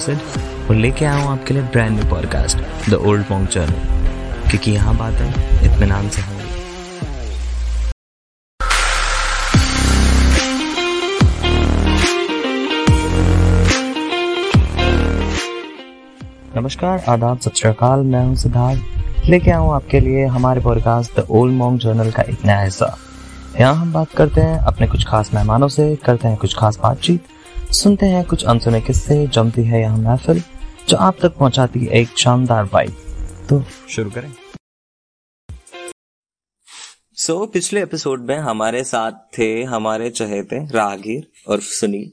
सिड और लेके आया हूँ आपके लिए brand new podcast the old monk journey क्योंकि यहाँ बातें इत्मीनान से होंगी नमस्कार, आदाब, सत मैं हूँ सिद्धार्थ। लेके आऊँ आपके लिए हमारे podcast the old monk journal का एक नया हिस्सा। यहाँ हम बात करते हैं अपने कुछ खास मेहमानों से, करते हैं कुछ खास बातचीत सुनते हैं कुछ अनसुने किस्से जमती है यहाँ महफिल जो आप तक पहुंचाती है एक शानदार वाइब। तो शुरू करें। सो so, पिछले एपिसोड में हमारे साथ थे हमारे चहेते राहगीर और सुनील।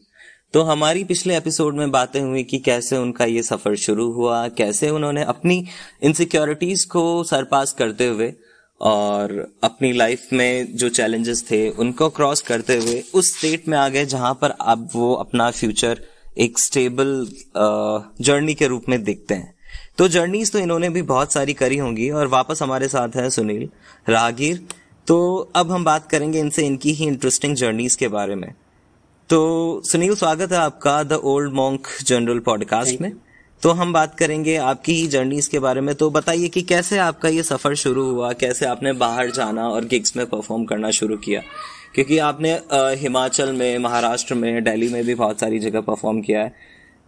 तो हमारी पिछले एपिसोड में बातें हुई कि कैसे उनका ये सफ़र शुरू हुआ कैसे उन्होंने अपनी इनसिक्योरिटीज को सरपास करते हुए और अपनी लाइफ में जो चैलेंजेस थे उनको क्रॉस करते हुए उस स्टेट में आ गए जहाँ पर अब वो अपना फ्यूचर एक स्टेबल जर्नी के रूप में देखते हैं। तो जर्नीज तो इन्होंने भी बहुत सारी करी होंगी और वापस हमारे साथ है सुनील राहगीर तो अब हम बात करेंगे इनसे इनकी ही इंटरेस्टिंग जर्नीज के बारे में। तो सुनील स्वागत है आपका the old monk general podcast में। तो हम बात करेंगे आपकी ही जर्नीज के बारे में। तो बताइए कि कैसे आपका ये सफ़र शुरू हुआ? कैसे आपने बाहर जाना और गिग्स में परफॉर्म करना शुरू किया? क्योंकि आपने हिमाचल में महाराष्ट्र में दिल्ली में भी बहुत सारी जगह परफॉर्म किया है।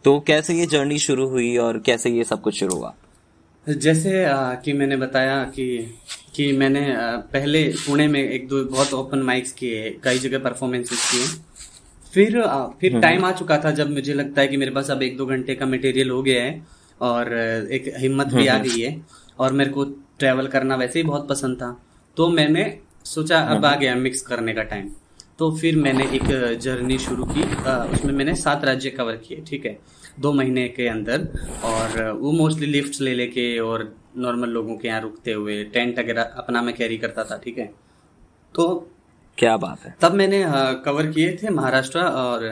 तो कैसे ये जर्नी शुरू हुई और कैसे ये सब कुछ शुरू हुआ? जैसे आ, कि मैंने बताया कि कि मैंने आ, पहले पुणे में एक दो बहुत ओपन माइक्स किए कई जगह परफॉर्मेंसेस किए। फिर फिर टाइम हम्म। आ चुका था जब मुझे लगता है कि मेरे पास अब एक दो घंटे का मटेरियल हो गया है और एक हिम्मत भी आ हम्म। गई है और मेरे को ट्रेवल करना वैसे ही बहुत पसंद था। तो मैंने सोचा अब आ गया मिक्स करने का टाइम तो फिर मैंने एक जर्नी शुरू की। उसमें मैंने सात राज्य कवर किए ठीक है? दो महीने के अंदर और वो मोस्टली लिफ्ट ले लेके और नॉर्मल लोगों के यहाँ रुकते हुए टेंट वगैरह अपना मैं कैरी करता था ठीक है? तो क्या बात है? तब मैंने कवर किए थे महाराष्ट्र और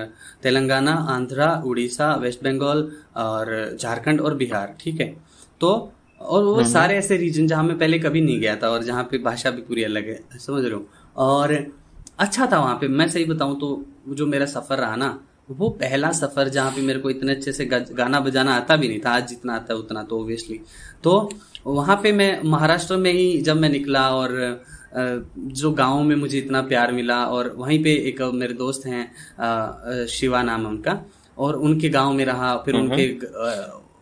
तेलंगाना आंध्रा उड़ीसा वेस्ट बंगाल और झारखंड और बिहार ठीक है? तो और वो हम्म। सारे ऐसे रीजन जहाँ मैं पहले कभी नहीं गया था और जहाँ पे भाषा भी पूरी अलग है समझ रहे हो? और अच्छा था वहाँ पे मैं सही बताऊँ तो जो मेरा सफ़र रहा ना वो पहला सफ़र जहाँ पे मेरे को इतने अच्छे से गाना बजाना आता भी नहीं था आज जितना आता है उतना तो ओबियसली तो वहाँ पे मैं महाराष्ट्र में ही जब मैं निकला और जो गाँव में मुझे इतना प्यार मिला और वहीं पे एक मेरे दोस्त हैं शिवा नाम उनका और उनके गाँव में रहा फिर उनके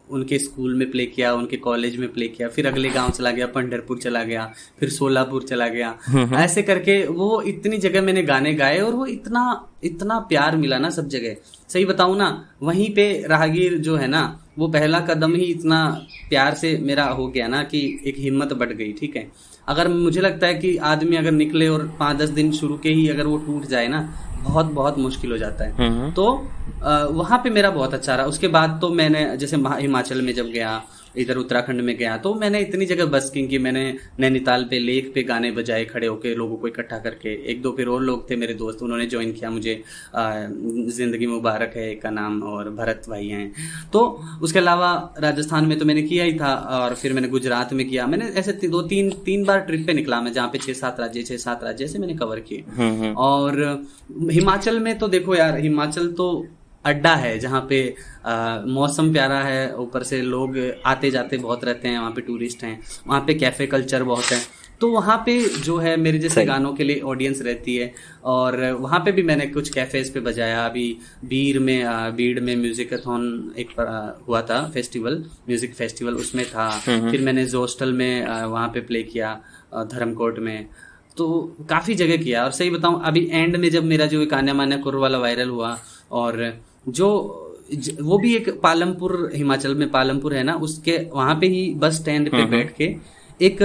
उनके स्कूल में प्ले किया उनके कॉलेज में प्ले किया फिर अगले गाँव चला गया पंडरपुर चला गया फिर सोलापुर चला गया। ऐसे करके वो इतनी जगह मैंने गाने गाए और वो इतना इतना प्यार मिला ना सब जगह। सही बताऊँ ना वहीं पे राहगीर जो है ना वो पहला कदम ही इतना प्यार से मेरा हो गया ना कि एक हिम्मत बढ़ गई ठीक है? अगर मुझे लगता है कि आदमी अगर निकले और पाँच दस दिन शुरू के ही अगर वो टूट जाए ना बहुत बहुत मुश्किल हो जाता है हम्म। तो वहाँ पे मेरा बहुत अच्छा रहा उसके बाद तो मैंने जैसे हिमाचल में जब गया इधर उत्तराखंड में गया तो मैंने इतनी जगह बस की मैंने नैनीताल पे लेक पे गाने बजाए खड़े होके लोगों को इकट्ठा करके। एक दो फिर और लोग थे मेरे दोस्त उन्होंने ज्वाइन किया मुझे ज़िंदगी मुबारक है का नाम और भरत भाई हैं। तो उसके अलावा राजस्थान में तो मैंने किया ही था और फिर मैंने गुजरात में किया। मैंने ऐसे दो तीन तीन बार ट्रिप पे निकला मैं जहाँ पे छह सात राज्य छह सात राज्य ऐसे मैंने कवर किए। हम्म, हम्म। और हिमाचल में तो देखो यार हिमाचल तो अड्डा है जहाँ पे मौसम प्यारा है ऊपर से लोग आते जाते बहुत रहते हैं वहाँ पे टूरिस्ट हैं वहाँ पे कैफ़े कल्चर बहुत है। तो वहाँ पे जो है मेरे जैसे गानों के लिए ऑडियंस रहती है और वहाँ पे भी मैंने कुछ कैफेज पे बजाया। अभी बीर में बीड़ में म्यूजिकथॉन एक हुआ था फेस्टिवल म्यूज़िक फेस्टिवल उसमें था। हम्म, हम्म। फिर मैंने जोस्टल में वहाँ पे प्ले किया धर्मकोट में। तो काफ़ी जगह किया। और सही बताऊँ अभी एंड में जब मेरा जो कान्या मान्या कुर वाला वायरल हुआ और जो वो भी एक पालमपुर हिमाचल में पालमपुर है ना उसके वहाँ पे ही बस स्टैंड पे हम्म, हम्म। बैठ के एक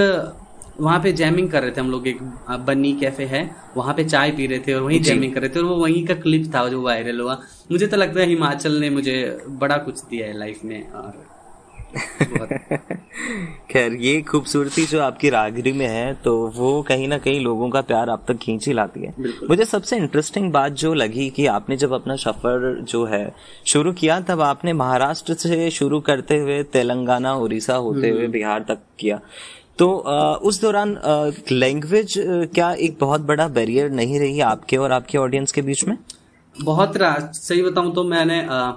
वहाँ पे जैमिंग कर रहे थे हम लोग एक बन्नी कैफ़े है वहाँ पे चाय पी रहे थे और वहीं जैमिंग कर रहे थे और वो वहीं का क्लिप था जो वायरल हुआ मुझे तो लगता है हिमाचल ने मुझे बड़ा कुछ दिया है लाइफ में और खैर ये खूबसूरती जो आपकी रागरी में है तो वो कहीं ना कहीं लोगों का प्यार आप तक खींच ही लाती है। मुझे सबसे इंटरेस्टिंग बात जो लगी कि आपने जब अपना सफ़र जो है शुरू किया तब आपने महाराष्ट्र से शुरू करते हुए तेलंगाना उड़ीसा होते हुए हम्म। बिहार तक किया। तो आ, उस दौरान लैंग्वेज क्या एक बहुत बड़ा बैरियर नहीं रही आपके और आपके ऑडियंस के बीच में? बहुत सही बताऊँ तो मैंने आ,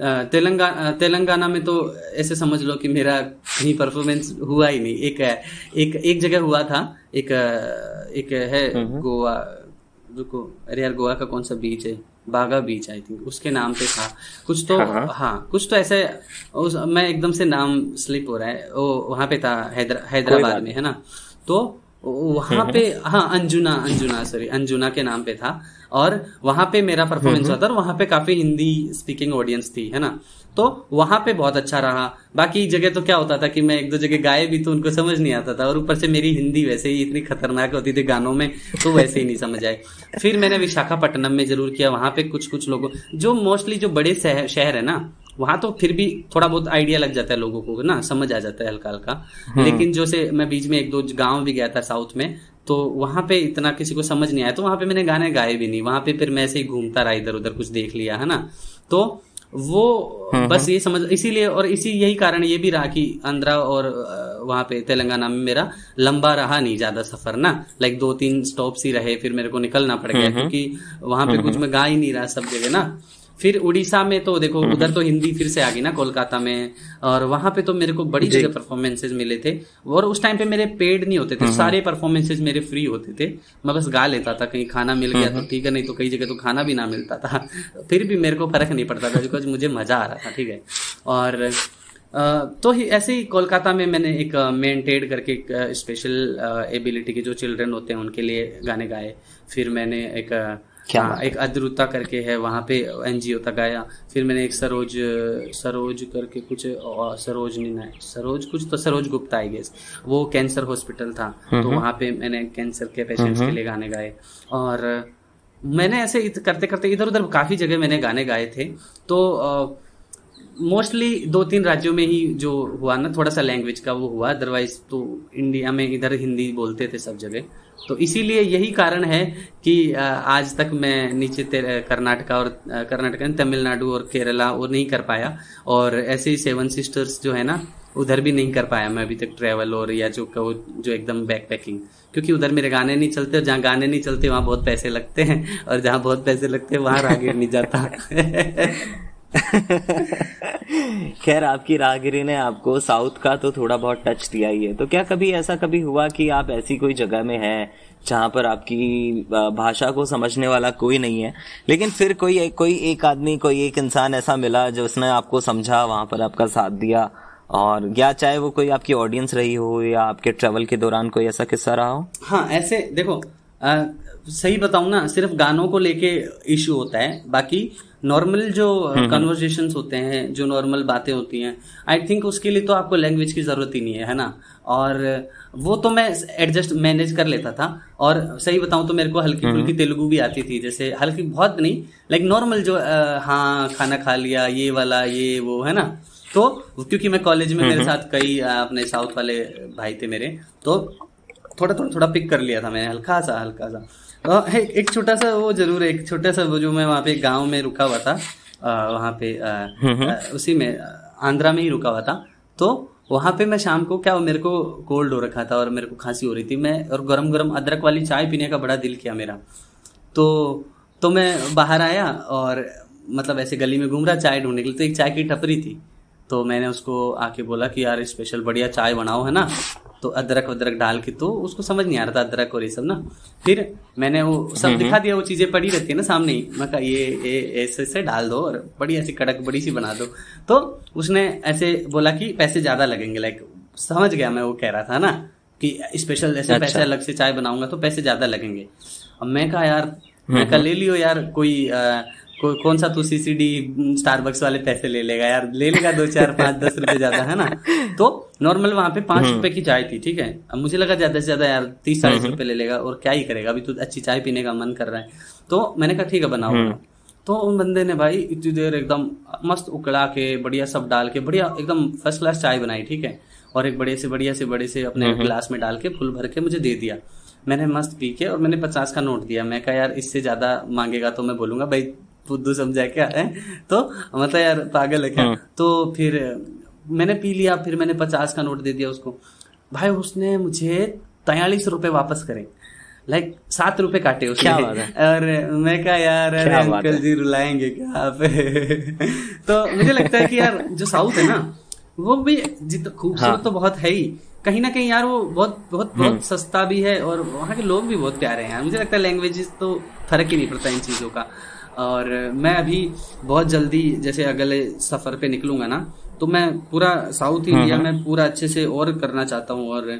तेलंगाना तेलंगाना में तो ऐसे समझ लो कि मेरा कहीं परफॉर्मेंस हुआ ही नहीं। एक एक एक जगह हुआ था। एक एक है गोवा रुको अरे यार गोवा का कौन सा बीच है? बागा बीच आई थिंक उसके नाम पे था। कुछ तो हाँ, हाँ, हाँ कुछ तो ऐसे उस मैं एकदम से नाम स्लिप हो रहा है। वो वहाँ पे था हैदर, हैदराबाद में है ना? तो वहाँ हम्म, पे हम्म। हाँ अंजुना अंजुना सॉरी अंजुना के नाम पे था। और वहाँ पे मेरा परफॉर्मेंस हुआ था और वहाँ पे काफ़ी हिंदी स्पीकिंग ऑडियंस थी है ना? तो वहाँ पे बहुत अच्छा रहा। बाकी जगह तो क्या होता था कि मैं एक दो जगह गाए भी तो उनको समझ नहीं आता था और ऊपर से मेरी हिंदी वैसे ही इतनी खतरनाक होती थी गानों में तो वैसे ही नहीं समझ आए फिर मैंने विशाखापट्टनम में ज़रूर किया वहाँ पे कुछ कुछ लोगों जो मोस्टली जो बड़े शहर है ना वहाँ तो फिर भी थोड़ा बहुत आइडिया लग जाता है लोगों को ना? समझ आ जाता है हल्का हल्का हम्म। लेकिन जो से मैं बीच में एक दो गाँव भी गया था साउथ में तो वहाँ पे इतना किसी को समझ नहीं आया। तो वहाँ पे मैंने गाने गाए भी नहीं। वहाँ पे फिर मैं ऐसे ही घूमता रहा इधर उधर कुछ देख लिया है ना? तो वो हम्म, बस हम्म। ये समझ इसीलिए और इसी यही कारण ये भी रहा कि आंध्रा और वहाँ पे तेलंगाना में मेरा लंबा रहा नहीं ज़्यादा सफ़र ना? लाइक दो तीन स्टॉप्स ही रहे फिर मेरे को निकलना पड़ गया क्योंकि वहाँ पे कुछ मैं गा ही नहीं रहा सब जगह ना? फिर उड़ीसा में तो देखो हम्म। उधर तो हिंदी फिर से आ गई ना कोलकाता में और वहाँ पे तो मेरे को बड़ी जगह परफॉर्मेंसेज मिले थे और उस टाइम पे मेरे पेड नहीं होते थे हम्म। सारे परफॉर्मेंसेज मेरे फ्री होते थे मैं बस गा लेता था कहीं खाना मिल गया तो हम्म। ठीक है नहीं तो कई जगह तो खाना भी ना मिलता था फिर भी मेरे को फ़र्क नहीं पड़ता था बिकॉज़ मुझे मज़ा आ रहा था ठीक है और तो ही ऐसे ही कोलकाता में मैंने एक मेंटेड करके एक स्पेशल एबिलिटी के जो चिल्ड्रन होते हैं उनके लिए गाने गाए फिर मैंने एक क्या हाँ, एक अद्रुता करके है वहाँ पे एनजीओ तक आया। फिर मैंने एक सरोज सरोज करके कुछ सरोज नहीं सरोज कुछ तो सरोज गुप्ता आई गेस वो कैंसर हॉस्पिटल था तो वहाँ पे मैंने कैंसर के पेशेंट्स के लिए गाने गाए। और मैंने ऐसे करते करते इधर उधर काफ़ी जगह मैंने गाने गाए थे। तो मोस्टली दो तीन राज्यों में ही जो हुआ ना, थोड़ा सा लैंग्वेज का वो हुआ अदरवाइज़ तो इंडिया में इधर हिंदी बोलते थे सब जगह। तो इसीलिए यही कारण है कि आज तक मैं नीचे कर्नाटका और कर्नाटक तमिलनाडु और केरला वो नहीं कर पाया। और ऐसे ही सेवन सिस्टर्स जो है ना, उधर भी नहीं कर पाया मैं अभी तक ट्रेवल और या जो कहो, जो एकदम बैक पैकिंग क्योंकि उधर मेरे गाने नहीं चलते और जहाँ गाने नहीं चलते, वहाँ बहुत पैसे लगते हैं। और जहाँ बहुत पैसे लगते हैं, वहाँ रागिर नहीं जाता। खैर, आपकी राहगिरी ने आपको साउथ का तो थोड़ा बहुत टच दिया ही है। तो क्या कभी ऐसा कभी हुआ कि आप ऐसी कोई जगह में हैं जहाँ पर आपकी भाषा को समझने वाला कोई नहीं है, लेकिन फिर कोई कोई एक आदमी, कोई एक इंसान ऐसा मिला जो उसने आपको समझा, वहाँ पर आपका साथ दिया? और या चाहे वो कोई आपकी ऑडियंस रही हो या आपके ट्रेवल के दौरान कोई ऐसा किस्सा रहा हो? हाँ ऐसे देखो आ, सही बताऊँ ना सिर्फ़ गानों को लेके इशू होता है बाकी नॉर्मल जो कन्वर्जेशन हम्म, हम्म। होते हैं जो नॉर्मल बातें होती हैं आई थिंक उसके लिए तो आपको लैंग्वेज की ज़रूरत ही नहीं है है ना और वो तो मैं एडजस्ट मैनेज कर लेता था और सही बताऊँ तो मेरे को हल्की फुल्की हम्म। तेलुगु भी आती थी जैसे हल्की बहुत नहीं लाइक नॉर्मल जो आ, हाँ खाना खा लिया ये वाला ये वो है ना तो क्योंकि मैं कॉलेज में मेरे साथ कई अपने साउथ वाले भाई थे मेरे तो थोड़ा थोड़ा थोड़ा पिक कर लिया था मैंने हल्का सा हल्का सा एक छोटा सा वो ज़रूर एक छोटा सा वो जो मैं वहाँ पे गाँव में रुका हुआ था वहाँ पे हम्म, हम्म। उसी में आंध्रा में ही रुका हुआ था। तो वहाँ पे मैं शाम को क्या मेरे को कोल्ड हो रखा था और मेरे को खांसी हो रही थी मैं और गरम गरम अदरक वाली चाय पीने का बड़ा दिल किया मेरा। तो तो मैं बाहर आया और मतलब ऐसे गली में घूम रहा चाय ढूँढने के लिए तो एक चाय की टपरी थी। तो मैंने उसको आके बोला कि यार स्पेशल बढ़िया चाय बनाओ है ना? तो अदरक वदरक डाल के तो उसको समझ नहीं आ रहा था अदरक और ये सब ना। फिर मैंने वो सब हम्म, दिखा हम्म। दिया वो चीज़ें पड़ी रहती है ना सामने ही। मैं कहा ये ऐसे ऐसे डाल दो और बड़ी ऐसी कड़क बड़ी सी बना दो। तो उसने ऐसे बोला कि पैसे ज़्यादा लगेंगे लाइक समझ गया मैं वो कह रहा था ना कि स्पेशल ऐसे अच्छा। पैसे अलग से चाय बनाऊँगा तो पैसे ज़्यादा लगेंगे। अब मैं कहा यार मैं हम्म, कहा ले लियो यार कोई को, कौन सा तू सीसीडी स्टारबक्स वाले पैसे ले लेगा यार? ले लेगा दो चार पाँच दस रुपए ज़्यादा है ना? तो नॉर्मल वहाँ पे पाँच हम्म। रुपए की चाय थी ठीक है? अब मुझे लगा ज़्यादा से ज़्यादा यार तीस चालीस हम्म। रुपए ले लेगा और क्या ही करेगा? अभी तो अच्छी चाय पीने का मन कर रहा है। तो मैंने कहा ठीक है बनाओ। हम्म। तो उन बंदे ने भाई इतनी देर एकदम मस्त उकड़ा के बढ़िया सब डाल के बढ़िया एकदम फ़र्स्ट क्लास चाय बनाई ठीक है? और एक बड़े से बढ़िया से बड़े से अपने गिलास में डाल के फुल भर के मुझे दे दिया। मैंने मस्त पी के और मैंने पचास का नोट दिया। मैं कहा यार इससे ज़्यादा मांगेगा तो मैं बोलूँगा भाई बुद्धू समझा क्या है? तो मतलब यार पागल है क्या? हाँ। तो फिर मैंने पी लिया फिर मैंने पचास का नोट दे दिया उसको। भाई उसने मुझे तयालीस रुपए वापस करे। लाइक सात रुपए काटे उसने। क्या और मैं कहा यार अरे क्या अंकल जी रुलाएँगे क्या आप? तो मुझे लगता है कि यार जो साउथ है ना वो भी जितना खूबसूरत हाँ। तो बहुत है ही। कहीं ना कहीं यार वो बहुत बहुत हम्म। बहुत सस्ता भी है और वहाँ के लोग भी बहुत प्यारे हैं मुझे लगता है लैंग्वेजेस तो फ़र्क ही नहीं पड़ता इन चीज़ों का। और मैं अभी बहुत जल्दी जैसे अगले सफ़र पे निकलूँगा ना तो मैं पूरा साउथ हम्म, इंडिया में पूरा अच्छे से और करना चाहता हूँ और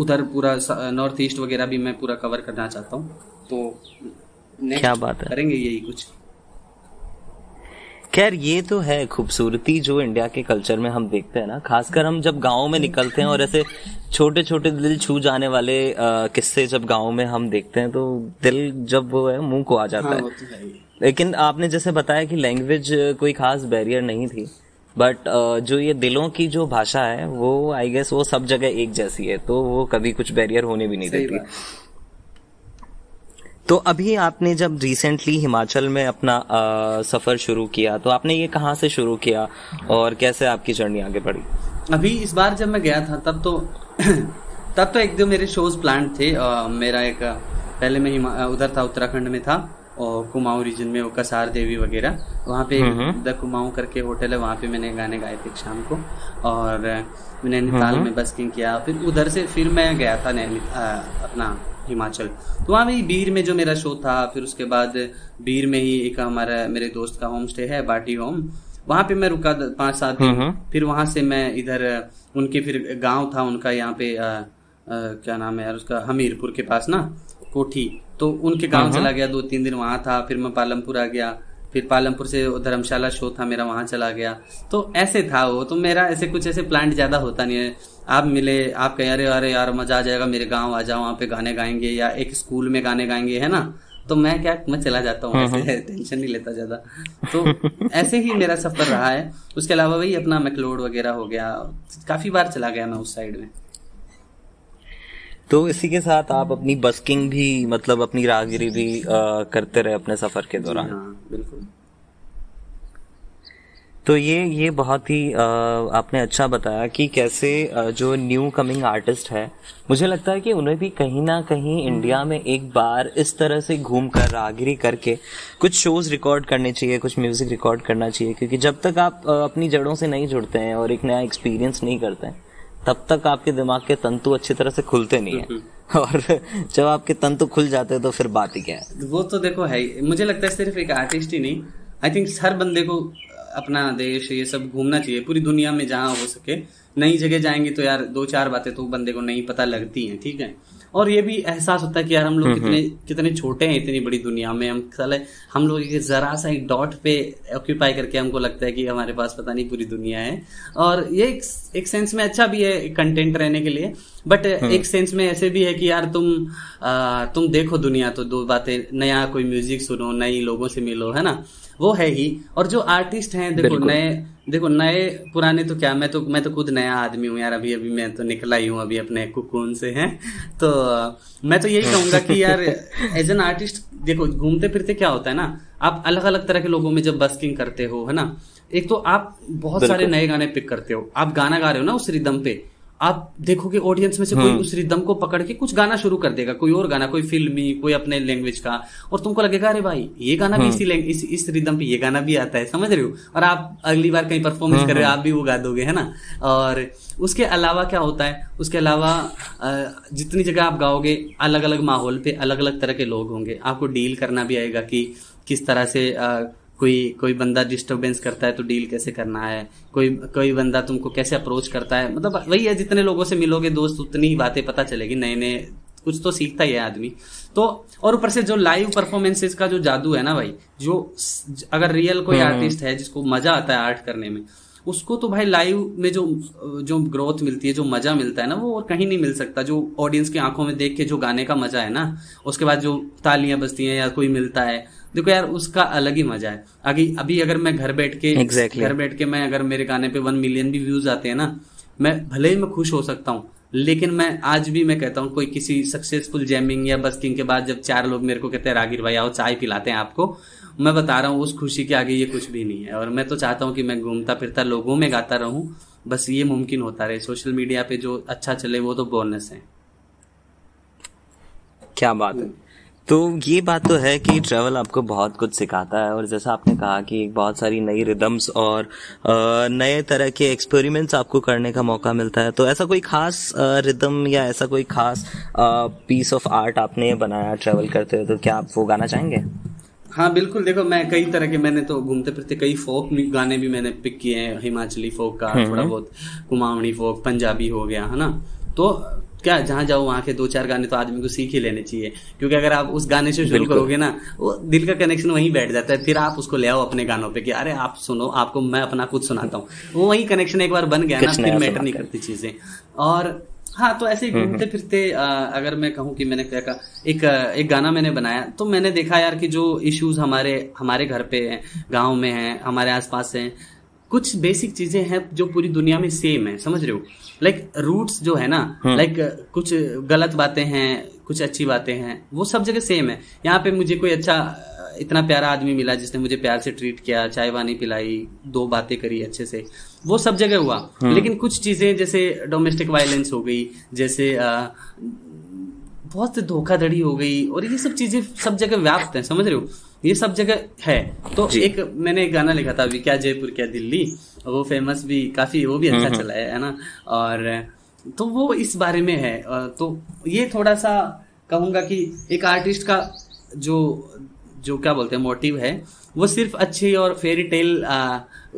उधर पूरा नॉर्थ ईस्ट वगैरह भी मैं पूरा कवर करना चाहता हूँ। तो क्या बात है? करेंगे यही कुछ। खैर ये तो है खूबसूरती जो इंडिया के कल्चर में हम देखते हैं ना खासकर हम जब गाँव में निकलते हैं और ऐसे छोटे छोटे दिल छू जाने वाले किस्से जब गाँव में हम देखते हैं तो दिल जब वो है मुँह को आ जाता हाँ है तो। लेकिन आपने जैसे बताया कि लैंग्वेज कोई खास बैरियर नहीं थी बट जो ये दिलों की जो भाषा है वो आई गेस वो सब जगह एक जैसी है तो वो कभी कुछ बैरियर होने भी नहीं देती। तो अभी आपने जब रिसेंटली हिमाचल में अपना अ, सफ़र शुरू किया तो आपने ये कहाँ से शुरू किया और कैसे आपकी जर्नी आगे बढ़ी? अभी इस बार जब मैं गया था तब तो तब तो एक दो मेरे शोज़ प्लान थे। अ, मेरा एक पहले मैं उधर था उत्तराखंड में था और कुमाऊं रीजन में वो कसार देवी वगैरह। वहाँ पे द कुमाऊं करके होटल है वहाँ पे मैंने गाने गाए थे शाम को। और मैंने नैनीताल में बस्किंग किया फिर उधर से फिर मैं गया था नैनी अपना हिमाचल। तो वहाँ भी बीर में जो मेरा शो था फिर उसके बाद बीर में ही एक हमारा मेरे दोस्त का होम स्टे है बाटी होम वहाँ पे मैं रुका पाँच सात दिन। फिर वहाँ से मैं इधर उनके फिर गाँव था उनका यहाँ पे आ, आ, क्या नाम है यार उसका हमीरपुर के पास ना कोठी। तो उनके गाँव चला गया दो तीन दिन वहाँ था। फिर मैं पालमपुर आ गया। फिर पालमपुर से धर्मशाला शो था मेरा वहाँ चला गया। तो ऐसे था वो तो मेरा ऐसे कुछ ऐसे प्लान ज़्यादा होता नहीं है। आप मिले आप कह अरे अरे यार मज़ा आ जाएगा मेरे गाँव आ जाओ वहाँ पे गाने गाएँगे या एक स्कूल में गाने गाएँगे है ना? तो मैं क्या मैं चला जाता हूँ ऐसे टेंशन नहीं लेता ज़्यादा। तो ऐसे ही मेरा सफ़र रहा है। उसके अलावा वही अपना मैकलोड वगैरह हो गया। काफ़ी बार चला गया मैं उस साइड में। तो इसी के साथ आप अपनी बस्किंग भी मतलब अपनी राहगिरी भी अ, करते रहे अपने सफ़र के दौरान। हाँ बिल्कुल। तो ये ये बहुत ही अ, आपने अच्छा बताया कि कैसे अ, जो न्यू कमिंग आर्टिस्ट है मुझे लगता है कि उन्हें भी कहीं ना कहीं इंडिया में एक बार इस तरह से घूम कर राहगिरी करके कुछ शोज़ रिकॉर्ड करने चाहिए कुछ म्यूज़िक रिकॉर्ड करना चाहिए क्योंकि जब तक आप अ, अपनी जड़ों से नहीं जुड़ते हैं और एक नया एक्सपीरियंस नहीं करते हैं तब तक आपके दिमाग के तंतु अच्छी तरह से खुलते नहीं है। और जब आपके तंतु खुल जाते हैं तो फिर बात ही क्या है? वो तो देखो है मुझे लगता है सिर्फ़ एक आर्टिस्ट ही नहीं आई थिंक हर बंदे को अपना देश ये सब घूमना चाहिए। पूरी दुनिया में जहाँ हो सके नई जगह जाएँगे तो यार दो चार बातें तो बंदे को नहीं पता लगती हैं ठीक है? और ये भी एहसास होता है कि यार हम लोग कितने कितने छोटे हैं इतनी बड़ी दुनिया में। हम साले हम लोग एक जरा सा एक डॉट पे ऑक्यूपाई करके हमको लगता है कि हमारे पास पता नहीं पूरी दुनिया है। और ये एक, एक सेंस में अच्छा भी है कंटेंट रहने के लिए बट एक सेंस में ऐसे भी है कि यार तुम आ, तुम देखो दुनिया तो दो बातें नया कोई म्यूज़िक सुनो नई लोगों से मिलो है ना? वो है ही। और जो आर्टिस्ट हैं देखो नए देखो नए पुराने तो क्या मैं तो मैं तो खुद नया आदमी हूँ यार अभी अभी मैं तो निकला ही हूँ अभी अपने कुकून से हैं। तो मैं तो यही कहूँगा कि यार एज एन आर्टिस्ट देखो घूमते फिरते क्या होता है ना आप अलग अलग तरह के लोगों में जब बस्किंग करते हो है ना एक तो आप बहुत सारे नए गाने पिक करते हो आप गाना गा रहे हो ना उस रिदम पे आप देखोगे ऑडियंस में से कोई उस रिदम को पकड़ के कुछ गाना शुरू कर देगा कोई और गाना कोई फिल्मी कोई अपने लैंग्वेज का और तुमको लगेगा अरे भाई ये गाना भी इसी इस इस रिदम पे ये गाना भी आता है। समझ रहे हो? और आप अगली बार कहीं परफॉर्मेंस कर रहे हो आप भी वो गा दोगे है ना? और उसके अलावा क्या होता है? उसके अलावा जितनी जगह आप गाओगे अलग अलग माहौल पे अलग अलग तरह के लोग होंगे। आपको डील करना भी आएगा कि किस तरह से कोई कोई बंदा डिस्टरबेंस करता है तो डील कैसे करना है? कोई कोई बंदा तुमको कैसे अप्रोच करता है? मतलब वही है जितने लोगों से मिलोगे दोस्त उतनी ही बातें पता चलेगी नए नए कुछ तो सीखता ही है आदमी। तो और ऊपर से जो लाइव परफॉर्मेंसेज का जो जादू है ना भाई जो अगर रियल कोई आर्टिस्ट है जिसको मज़ा आता है आर्ट करने में उसको तो भाई लाइव में जो जो ग्रोथ मिलती है जो मज़ा मिलता है ना वो और कहीं नहीं मिल सकता जो ऑडियंस की आँखों में देख के जो गाने का मज़ा है ना उसके बाद जो तालियाँ बजती हैं या कोई मिलता है देखो यार उसका अलग ही मज़ा है अभी अभी अगर मैं घर बैठ के Exactly. घर बैठ के मैं अगर मेरे गाने पे वन मिलियन भी व्यूज़ आते हैं ना मैं भले ही मैं खुश हो सकता हूँ लेकिन मैं आज भी मैं कहता हूँ कोई किसी सक्सेसफुल जैमिंग या बस्किंग के बाद जब चार लोग मेरे को कहते हैं रागिर भाई आओ चाय पिलाते हैं आपको मैं बता रहा हूँ, उस खुशी के आगे ये कुछ भी नहीं है। और मैं तो चाहता हूँ कि मैं घूमता फिरता लोगों में गाता रहूँ, बस ये मुमकिन होता रहे। सोशल मीडिया पे जो अच्छा चले, वो तो बोनस है। क्या बात है। तो ये बात तो है कि ट्रैवल आपको बहुत कुछ सिखाता है, और जैसा आपने कहा कि बहुत सारी नई रिदम्स और नए तरह के एक्सपेरिमेंट्स आपको करने का मौका मिलता है। तो ऐसा कोई खास रिदम या ऐसा कोई खास पीस ऑफ़ आर्ट आपने बनाया ट्रैवल करते हुए तो क्या आप वो गाना चाहेंगे? हाँ बिल्कुल देखो मैं कई तरह के मैंने तो घूमते फिरते कई फोक गाने भी मैंने पिक किए हैं हिमाचली फोक का हम्म, थोड़ा। बहुत कुमावनी फोक पंजाबी हो गया है ना? तो क्या जहाँ जाओ वहाँ के दो चार गाने तो आदमी को सीख ही लेने चाहिए क्योंकि अगर आप उस गाने से शुरू करोगे ना वो दिल का कनेक्शन वहीं बैठ जाता है फिर आप उसको ले आओ अपने गानों पे कि अरे आप सुनो आपको मैं अपना खुद सुनाता हूँ। वो वही कनेक्शन एक बार बन गया ना फिर मैटर नहीं करती चीज़ें। और हाँ तो ऐसे ही हम्म, घूमते हम्म। फिरते अगर मैं कहूँ कि मैंने क्या कहा एक एक गाना मैंने बनाया तो मैंने देखा यार कि जो इश्यूज़ हमारे हमारे घर पे हैं गाँव में हैं हमारे आसपास हैं कुछ बेसिक चीज़ें हैं जो पूरी दुनिया में सेम है समझ रहे हो? लाइक like, रूट्स जो है ना लाइक like, कुछ गलत बातें हैं कुछ अच्छी बातें हैं वो सब जगह सेम है। यहाँ पे मुझे कोई अच्छा इतना प्यारा आदमी मिला जिसने मुझे प्यार से ट्रीट किया चाय वानी पिलाई दो बातें करी अच्छे से। वो सब जगह हुआ। हम्म। लेकिन कुछ चीज़ें जैसे डोमेस्टिक वायलेंस हो गई जैसे आ, बहुत धोखाधड़ी हो गई और ये सब चीज़ें सब जगह व्याप्त है समझ रहे हो? ये सब जगह है। तो एक मैंने एक गाना लिखा था अभी क्या जयपुर क्या दिल्ली। वो फ़ेमस भी काफ़ी वो भी अच्छा। चला है ना? और तो वो इस बारे में है। तो ये थोड़ा सा कहूँगा कि एक आर्टिस्ट का जो जो क्या बोलते हैं मोटिव है वो सिर्फ़ अच्छी और फेरी टेल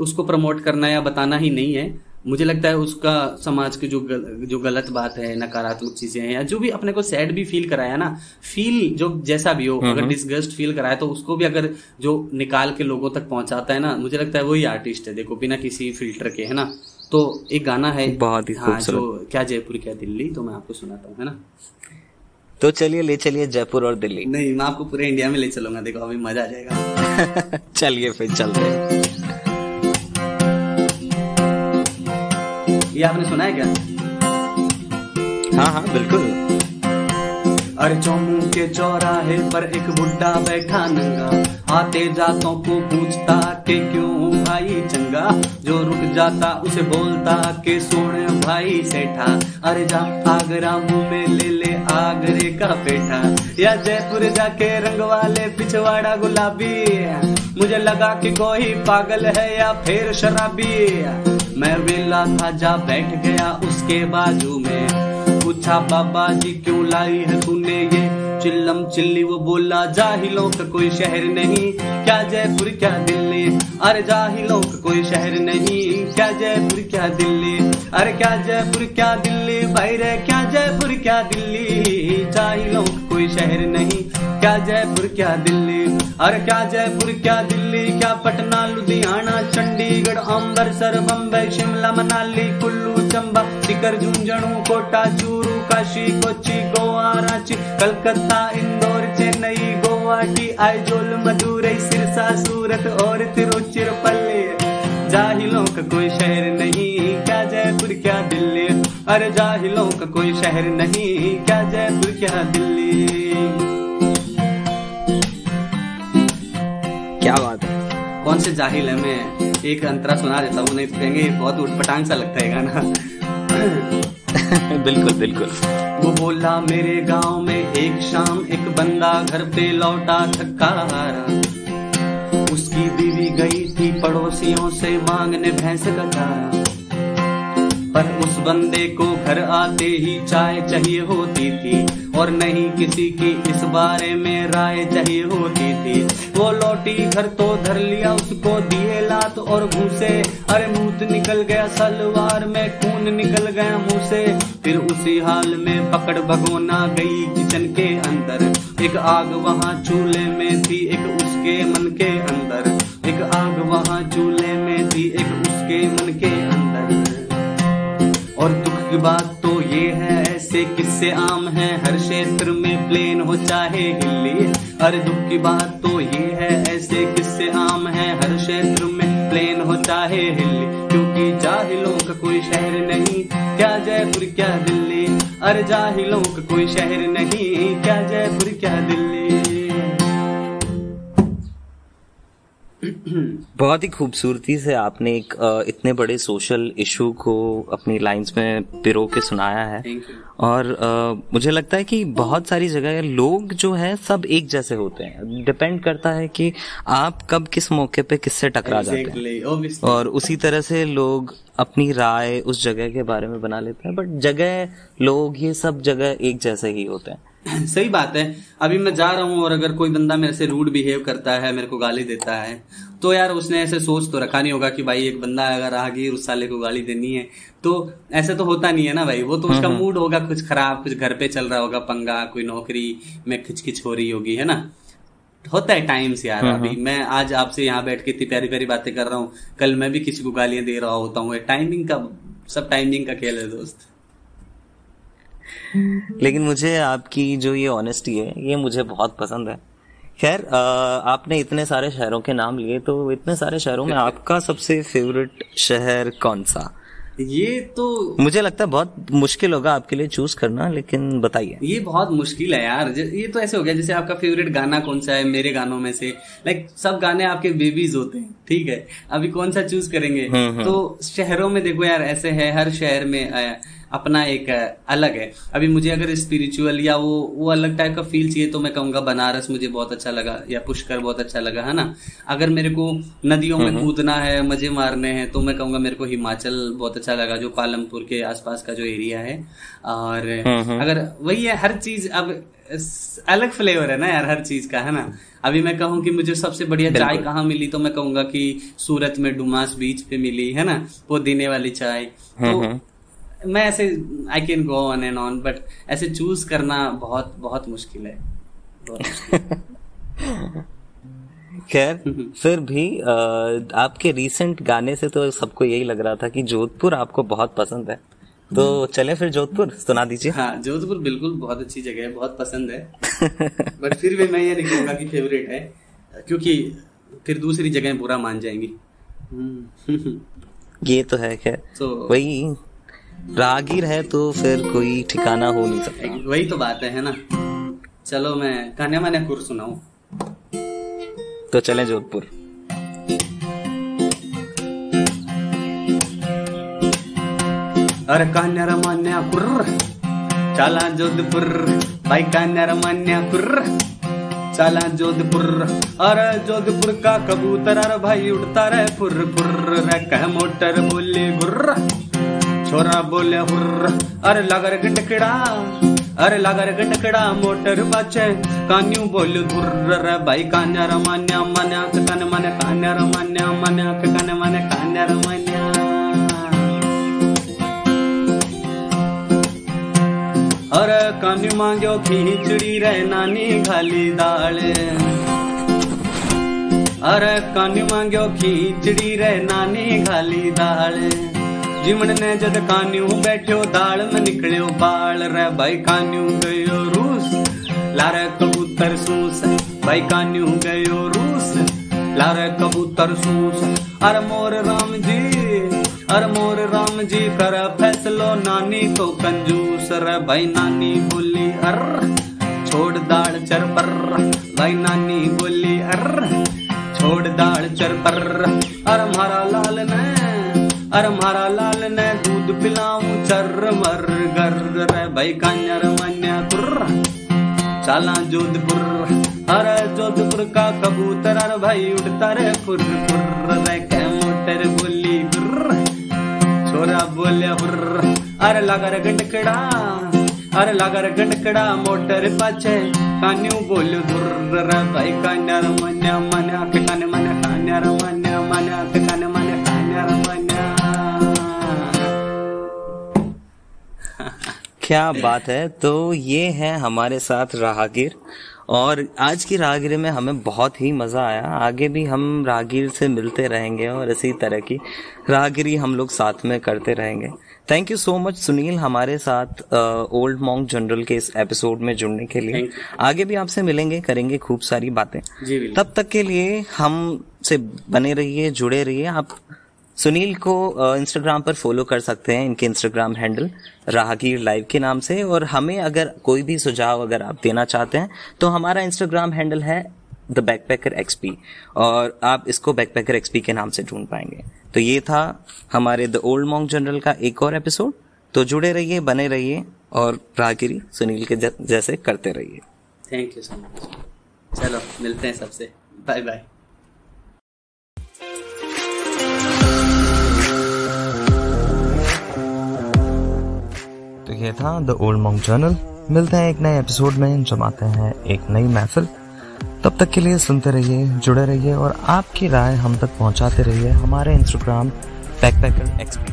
उसको प्रमोट करना या बताना ही नहीं है। मुझे लगता है उसका समाज की जो गल, जो गलत बात है नकारात्मक चीज़ें हैं या जो भी अपने को सैड भी फील कराया ना फील जो जैसा भी हो हम्म, अगर डिस्गस्ट हम्म। फील कराया तो उसको भी अगर जो निकाल के लोगों तक पहुंचाता है ना मुझे लगता है वही आर्टिस्ट है। देखो बिना किसी फ़िल्टर के है ना? तो एक गाना है बहुत ही हाँ जो क्या जयपुर क्या दिल्ली तो मैं आपको सुनाता हूँ है ना? तो चलिए ले चलिए जयपुर और दिल्ली। नहीं मैं आपको पूरे इंडिया में ले चलूँगा देखो अभी मज़ा आ जाएगा। चलिए फिर चलते हैं। ये आपने सुना है क्या? हाँ हाँ बिल्कुल। अरे चौमू के चौराहे पर एक बुढ़ा बैठा नंगा। आते जातों को पूछता के क्यों भाई चंगा? जो रुक जाता उसे बोलता के सोने भाई सेठा। अरे जा आगरा मुँह में ले ले आगरे का पेठा। या जयपुर जाके रंग वाले पिछवाड़ा गुलाबी। मुझे लगा कि कोई पागल है या फिर शराबी। मैं वेला था जा बैठ गया उसके बाजू में। पूछा, बाबा जी, क्यों लाई है तूने ये? चिल्लम चिल्ली वो बोला, जाहिलों का कोई शहर नहीं, क्या जयपुर, क्या दिल्ली? अरे जाहिलों का कोई शहर नहीं, क्या जयपुर, क्या दिल्ली? अरे क्या जयपुर, क्या दिल्ली? भाई रे, क्या जयपुर, क्या दिल्ली? जाहिलों का कोई शहर नहीं। क्या जयपुर, क्या दिल्ली? अरे क्या जयपुर, क्या दिल्ली? क्या पटना, लुधियाना, चंडीगढ़ अम्बरसर बम्बई, शिमला, मनाली, कुल्लू, चंबा, सिकर, झुंझुनू, कोटा, चूरू, काशी कोची गोवा, रांची, कलकत्ता, इंदौर, चेन्नई गुवाहाटी आइजोल मदुरई सिरसा, सूरत और तिरुचिरपल्ली। जाहिलों का कोई शहर नहीं। अरे जाहिलों का कोई शहर नहीं क्या जयपुर क्या दिल्ली? क्या बात है? कौन से जाहिल है? मैं एक अंतरा सुना देता हूँ नहीं तो कहेंगे बहुत उठपटांग सा लगता है गाना। बिल्कुल बिल्कुल। वो बोला मेरे गाँव में एक शाम एक बंदा घर पे लौटा थका हारा। उसकी बीवी गई थी पड़ोसियों से मांगने भैंस का चारा। पर उस बंदे को घर आते ही चाय चाहिए होती थी। और नहीं किसी की इस बारे में राय चाहिए होती थी। वो लौटी घर तो धर लिया, उसको दिए लात और घूसे अरे मुँह निकल गया, सलवार में खून निकल गया मुँह से। फिर उसी हाल में पकड़ भगोना गई किचन के अंदर। एक आग वहाँ चूल्हे में थी, एक उसके मन के अंदर। एक आग वहाँ चूल्हे में थी, एक उसके मन के और दुख की बात तो ये है, ऐसे किस्से आम है। हर क्षेत्र में प्लेन हो चाहे हिली हर दुख की बात तो ये है, ऐसे किस्से आम है। हर क्षेत्र में प्लेन हो चाहे हिल्ली। क्योंकि जाहिलों का कोई शहर नहीं, क्या जयपुर, क्या दिल्ली? अरे जाहिलों का कोई शहर नहीं, क्या जयपुर, क्या दिल्ली? बहुत ही खूबसूरती से आपने एक इतने बड़े सोशल इशू को अपनी लाइंस में पिरो के सुनाया है। और आ, मुझे लगता है कि बहुत सारी जगह लोग जो है सब एक जैसे होते हैं। डिपेंड करता है कि आप कब किस मौके पे किससे टकरा exactly, जाते हैं। Obviously. और उसी तरह से लोग अपनी राय उस जगह के बारे में बना लेते हैं। बट जगह लोग ये सब जगह एक जैसे ही होते हैं। सही बात है। अभी मैं जा रहा हूँ और अगर कोई बंदा मेरे से रूड बिहेव करता है मेरे को गाली देता है तो यार उसने ऐसे सोच तो रखा नहीं होगा कि भाई एक बंदा अगर आगे उस साले को गाली देनी है तो ऐसे तो होता नहीं है ना भाई। वो तो उसका मूड हम्म, हम्म। होगा कुछ खराब कुछ घर पे चल रहा होगा पंगा कोई नौकरी में खिचखिच हो रही होगी है ना? होता है टाइम्स यार हम्म, अभी। मैं आज आपसे यहाँ बैठ के इतनी प्यारी प्यारी बातें कर रहा हूँ। कल मैं भी किसी को गालियाँ दे रहा होता हूँ। टाइमिंग का सब टाइमिंग का खेल है दोस्त। लेकिन मुझे आपकी जो ये ऑनेस्टी है ये मुझे बहुत पसंद है। खैर आपने इतने सारे शहरों के नाम लिए तो इतने सारे शहरों में आपका सबसे फेवरेट शहर कौन सा? ये तो मुझे लगता है बहुत मुश्किल होगा आपके लिए चूज़ करना लेकिन बताइए। ये बहुत मुश्किल है यार। ये तो ऐसे हो गया जैसे आपका फेवरेट गाना कौन सा है मेरे गानों में से। लाइक सब गाने आपके बेबीज होते हैं ठीक है? अभी कौन सा चूज़ करेंगे? हम्म, हम्म। तो शहरों में देखो यार ऐसे है हर शहर में अपना एक अलग है। अभी मुझे अगर स्पिरिचुअल या वो वो अलग टाइप का फील चाहिए तो मैं कहूँगा बनारस मुझे बहुत अच्छा लगा या पुष्कर बहुत अच्छा लगा है ना? अगर मेरे को नदियों में। कूदना है मज़े मारने हैं तो मैं कहूँगा मेरे को हिमाचल बहुत अच्छा लगा जो पालमपुर के आसपास का जो एरिया है। और। अगर वही है हर चीज़ अब अलग फ्लेवर है ना यार हर चीज़ का है ना? अभी मैं कहूँ कि मुझे सबसे बढ़िया चाय कहाँ मिली तो मैं कहूँगा कि सूरत में डुमास बीच पे मिली है ना? पुदीने वाली चाय। तो मैं ऐसे I can go on and on but ऐसे चूज़ करना बहुत बहुत मुश्किल है। खैर फिर भी आ, आपके रीसेंट गाने से तो सबको यही लग रहा था कि जोधपुर आपको बहुत पसंद है। तो चले फिर जोधपुर सुना दीजिए। हाँ जोधपुर बिल्कुल बहुत अच्छी जगह है बहुत पसंद है। बट फिर भी मैं ये नहीं कहूँगा कि फेवरेट है क्योंकि फिर दूसरी जगह बुरा मान जाएँगी। ये तो है खैर। तो वही रागीर है तो फिर कोई ठिकाना हो नहीं सकता। वही तो बात है ना? चलो मैं कन्या मान्या कुर सुनाऊ। तो चले जोधपुर। अरे कान्या रमान्या कुर चला जोधपुर। भाई कान्या रमान्या कुर चला जोधपुर। अरे जोधपुर का कबूतर अरे भाई उड़ता रहे फुर फुर रे कह मोटर बोले गुर्र छोरा बोले, हुर्र, अरे लगर गटकड़ा, अरे लगर गटकड़ा, मोटर बचे। कान्यू बोल धुर्र भाई, कान्या रमान्या मन्या कन मन कान्या रमान्या मन्या कन मन कान्या रमान्या अरे कान्यू मांगो खींचड़ी रे नानी खाली दाल। अरे कान्यू मांगो खींचड़ी रे नानी खाली दाल। जिमण ने जद कान्यू बैठो दाल में निकलियो बाल रे भाई कान्यू गयो रूस लारे कबूतर सूस भाई कान्यू गयो रूस लारे कबूतर सूस अरे मोर राम जी अरे मोर राम जी कर फैसलो नानी को कंजूस रे भाई नानी बोली अर छोड़ दाल चर पर भाई नानी बोली अर छोड़ दाल चर पर अरे मारा लाल ने अरे मारा लाल ने दूध पिलाऊ, चर मर गर रे। भाई कान्यर मन्या कुर्र चाला जोधपुर। अरे जोधपुर का कबूतर, अरे भाई उड़ता रे फुर फुर रे के मोटर बोली गुर्र छोरा बोलिया हुर्र अरे लगा रे गटकड़ा अरे लगा रे गटकड़ा मोटर पाछे कान्यू बोले धुर्र रे। भाई कान्यर मन्या मन्या के काने मन्या कान्यर मन्या मन्या क्या बात है? तो ये है हमारे साथ राहगीर। और आज की राहगीर में हमें बहुत ही मज़ा आया। आगे भी हम राहगीर से मिलते रहेंगे और इसी तरह की राहगिरी हम लोग साथ में करते रहेंगे। Thank you so much Sunil हमारे साथ ओल्ड मॉन्ग जनरल के इस एपिसोड में जुड़ने के लिए। आगे भी आपसे मिलेंगे करेंगे खूब सारी बातें। तब तक के लिए हम से बने रहिए जुड़े रहिए। आप सुनील को इंस्टाग्राम पर फॉलो कर सकते हैं, इनके इंस्टाग्राम हैंडल राहगीर लाइव के नाम से। और हमें अगर कोई भी सुझाव अगर आप देना चाहते हैं तो हमारा इंस्टाग्राम हैंडल है द बैकपैकर एक्सपी और आप इसको बैकपैकर एक्सपी के नाम से ढूंढ पाएँगे। तो ये था हमारे द ओल्ड मॉन्ग जनरल का एक और एपिसोड तो जुड़े रहिए, बने रहिए और राहगिरी, सुनील के जैसे करते रहिए। थैंक यू सो मच चलो, मिलते हैं सबसे। बाय बाय ये था द ओल्ड मॉन्ग जर्नल मिलते हैं एक नए एपिसोड में जमाते हैं एक नई महफिल। तब तक के लिए सुनते रहिए, जुड़े रहिए और आपकी राय हम तक पहुंचाते रहिए हमारे इंस्टाग्राम बैकपैकर एक्सपी